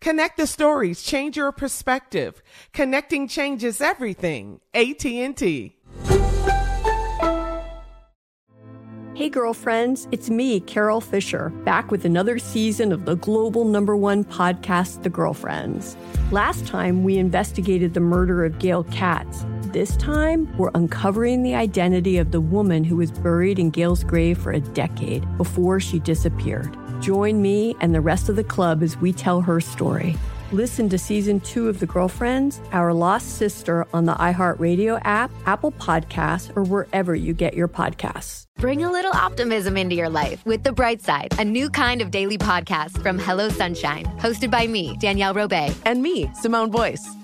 Connect the stories, change your perspective. Connecting changes everything. AT&T. Hey girlfriends, it's me, Carol Fisher, back with another season of the global number 1 podcast The Girlfriends. Last time we investigated the murder of Gail Katz. This time, we're uncovering the identity of the woman who was buried in Gail's grave for a decade before she disappeared. Join me and the rest of the club as we tell her story. Listen to season two of The Girlfriends, Our Lost Sister on the iHeartRadio app, Apple Podcasts, or wherever you get your podcasts. Bring a little optimism into your life with The Bright Side, a new kind of daily podcast from Hello Sunshine, hosted by me, Danielle Robay, and me, Simone Boyce.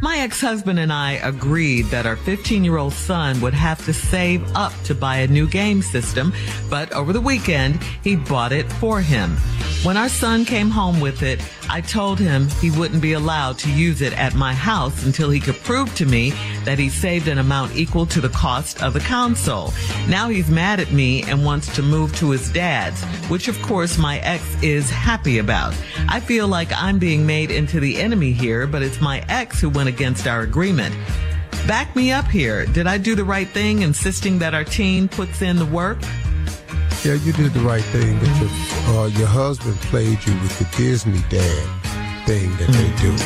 my ex-husband and I agreed that our 15-year-old son would have to save up to buy a new game system, but over the weekend, he bought it for him. When our son came home with it, I told him he wouldn't be allowed to use it at my house until he could prove to me that he saved an amount equal to the cost of the console. Now he's mad at me and wants to move to his dad's, which of course my ex is happy about. I feel like I'm being made into the enemy here, but it's my ex who went against our agreement. Back me up here. Did I do the right thing insisting that our teen puts in the work? Yeah, you did the right thing. But your, uh, your husband played you with the Disney dad thing that they do.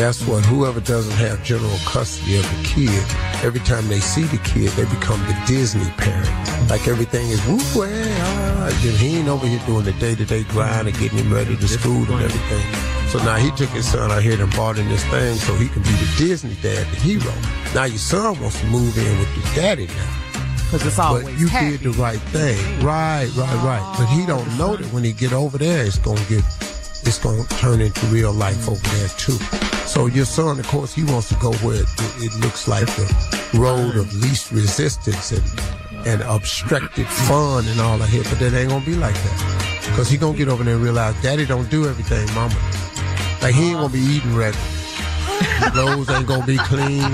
That's what whoever doesn't have general custody of the kid, every time they see the kid, they become the Disney parent. Like everything is woo ah. He ain't over here doing the day to day grind and getting him ready to school and everything. So now he took his son out here and bought in this thing so he can be the Disney dad, the hero. Now your son wants to move in with the daddy now because it's always But you happy. did the right thing. Right, right, right. But he don't know that when he get over there, it's gonna get, it's gonna turn into real life over there too. So your son, of course, he wants to go where it, it looks like the road of least resistance and and obstructed fun and all of that. But that ain't gonna be like that. Cause he gonna get over there and realize, Daddy don't do everything, Mama. Like he ain't gonna be eating regular. Clothes ain't gonna be clean.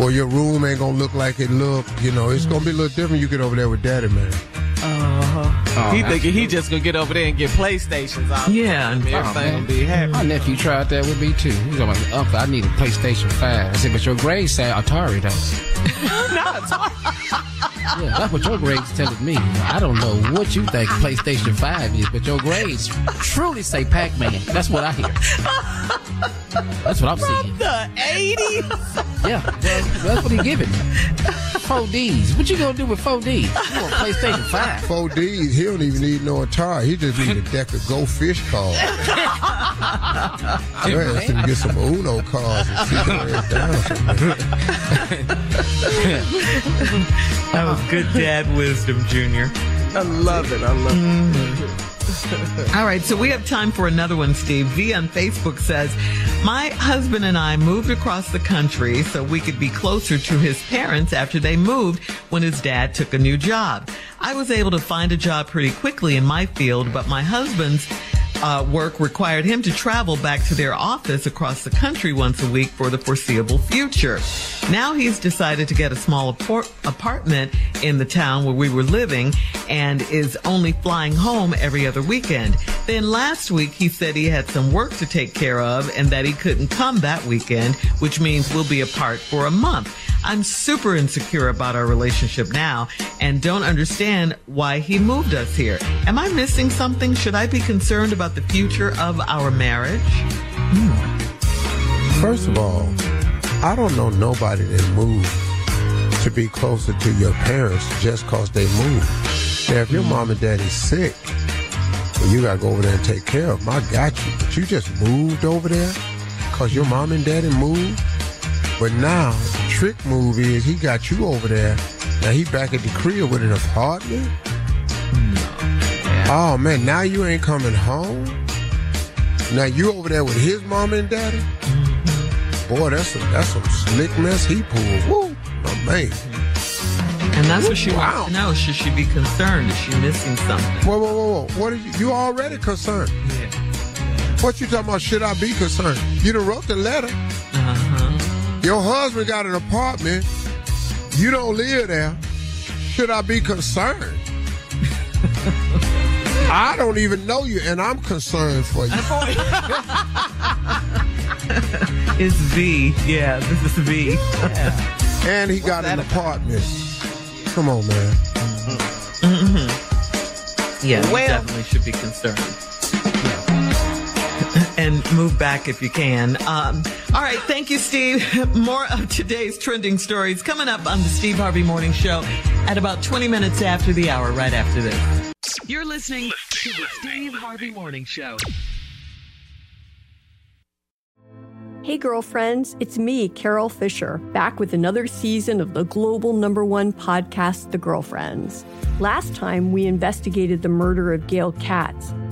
Or your room ain't gonna look like it look. You know, it's gonna be a little different. You get over there with daddy, man. Uh-huh. he thinking he just gonna get over there and get PlayStations out. Yeah, and everything gonna be happy. My nephew tried that with me too. He's like, Uncle, I need a PlayStation 5. I said, but your grades say Atari though. Not Atari. Yeah, that's what your grades telling me. I don't know what you think PlayStation 5 is, but your grades truly say Pac-Man. That's what I hear. That's what I'm seeing. From the 80s? Yeah, well, that's what he giving me. 4Ds. What you gonna do with 4Ds? You want PlayStation 5. 4Ds, he don't even need no Atari. He just need a deck of Go Fish cards. I asked him to get some Uno cards and see where it's down. That was good dad wisdom, Junior. I love it. I love it. Mm-hmm. All right, so we have time for another one, Steve. V on Facebook says, My husband and I moved across the country so we could be closer to his parents after they moved when his dad took a new job. I was able to find a job pretty quickly in my field, but my husband's uh, work required him to travel back to their office across the country once a week for the foreseeable future. Now he's decided to get a small apartment in the town where we were living and is only flying home every other weekend. Then last week he said he had some work to take care of and that he couldn't come that weekend, which means we'll be apart for a month. I'm super insecure about our relationship now and don't understand why he moved us here. Am I missing something? Should I be concerned about the future of our marriage? Hmm. First of all, I don't know nobody that moved to be closer to your parents just cause they moved. Now, if your hmm. mom and daddy's sick, well, you gotta go over there and take care of them. I got you. But you just moved over there cause your mom and daddy moved. But now, trick move is he got you over there. Now he back at the crib with an apartment. Oh man, now you ain't coming home. Now you over there with his mom and daddy. Mm-hmm. Boy, that's a, that's some slick mess he pulled. Woo, my man. And that's what she Wow. wants to know. Should she be concerned? Is she missing something? Whoa, whoa, whoa, whoa! What are you? You already concerned? Yeah. What you talking about? Should I be concerned? You done wrote the letter. Your husband got an apartment. You don't live there. Should I be concerned? I don't even know you, and I'm concerned for you. It's V. Yeah, this is V. And he got an apartment. Come on, man. Yeah, you Well- definitely should be concerned. and move back if you can. Um, all right, thank you, Steve. More of today's trending stories coming up on the Steve Harvey Morning Show at about 20 minutes after the hour, right after this. You're listening to the Steve Harvey Morning Show. Hey, girlfriends, it's me, Carol Fisher, back with another season of the global number one podcast, The Girlfriends. Last time, we investigated the murder of Gail Katz.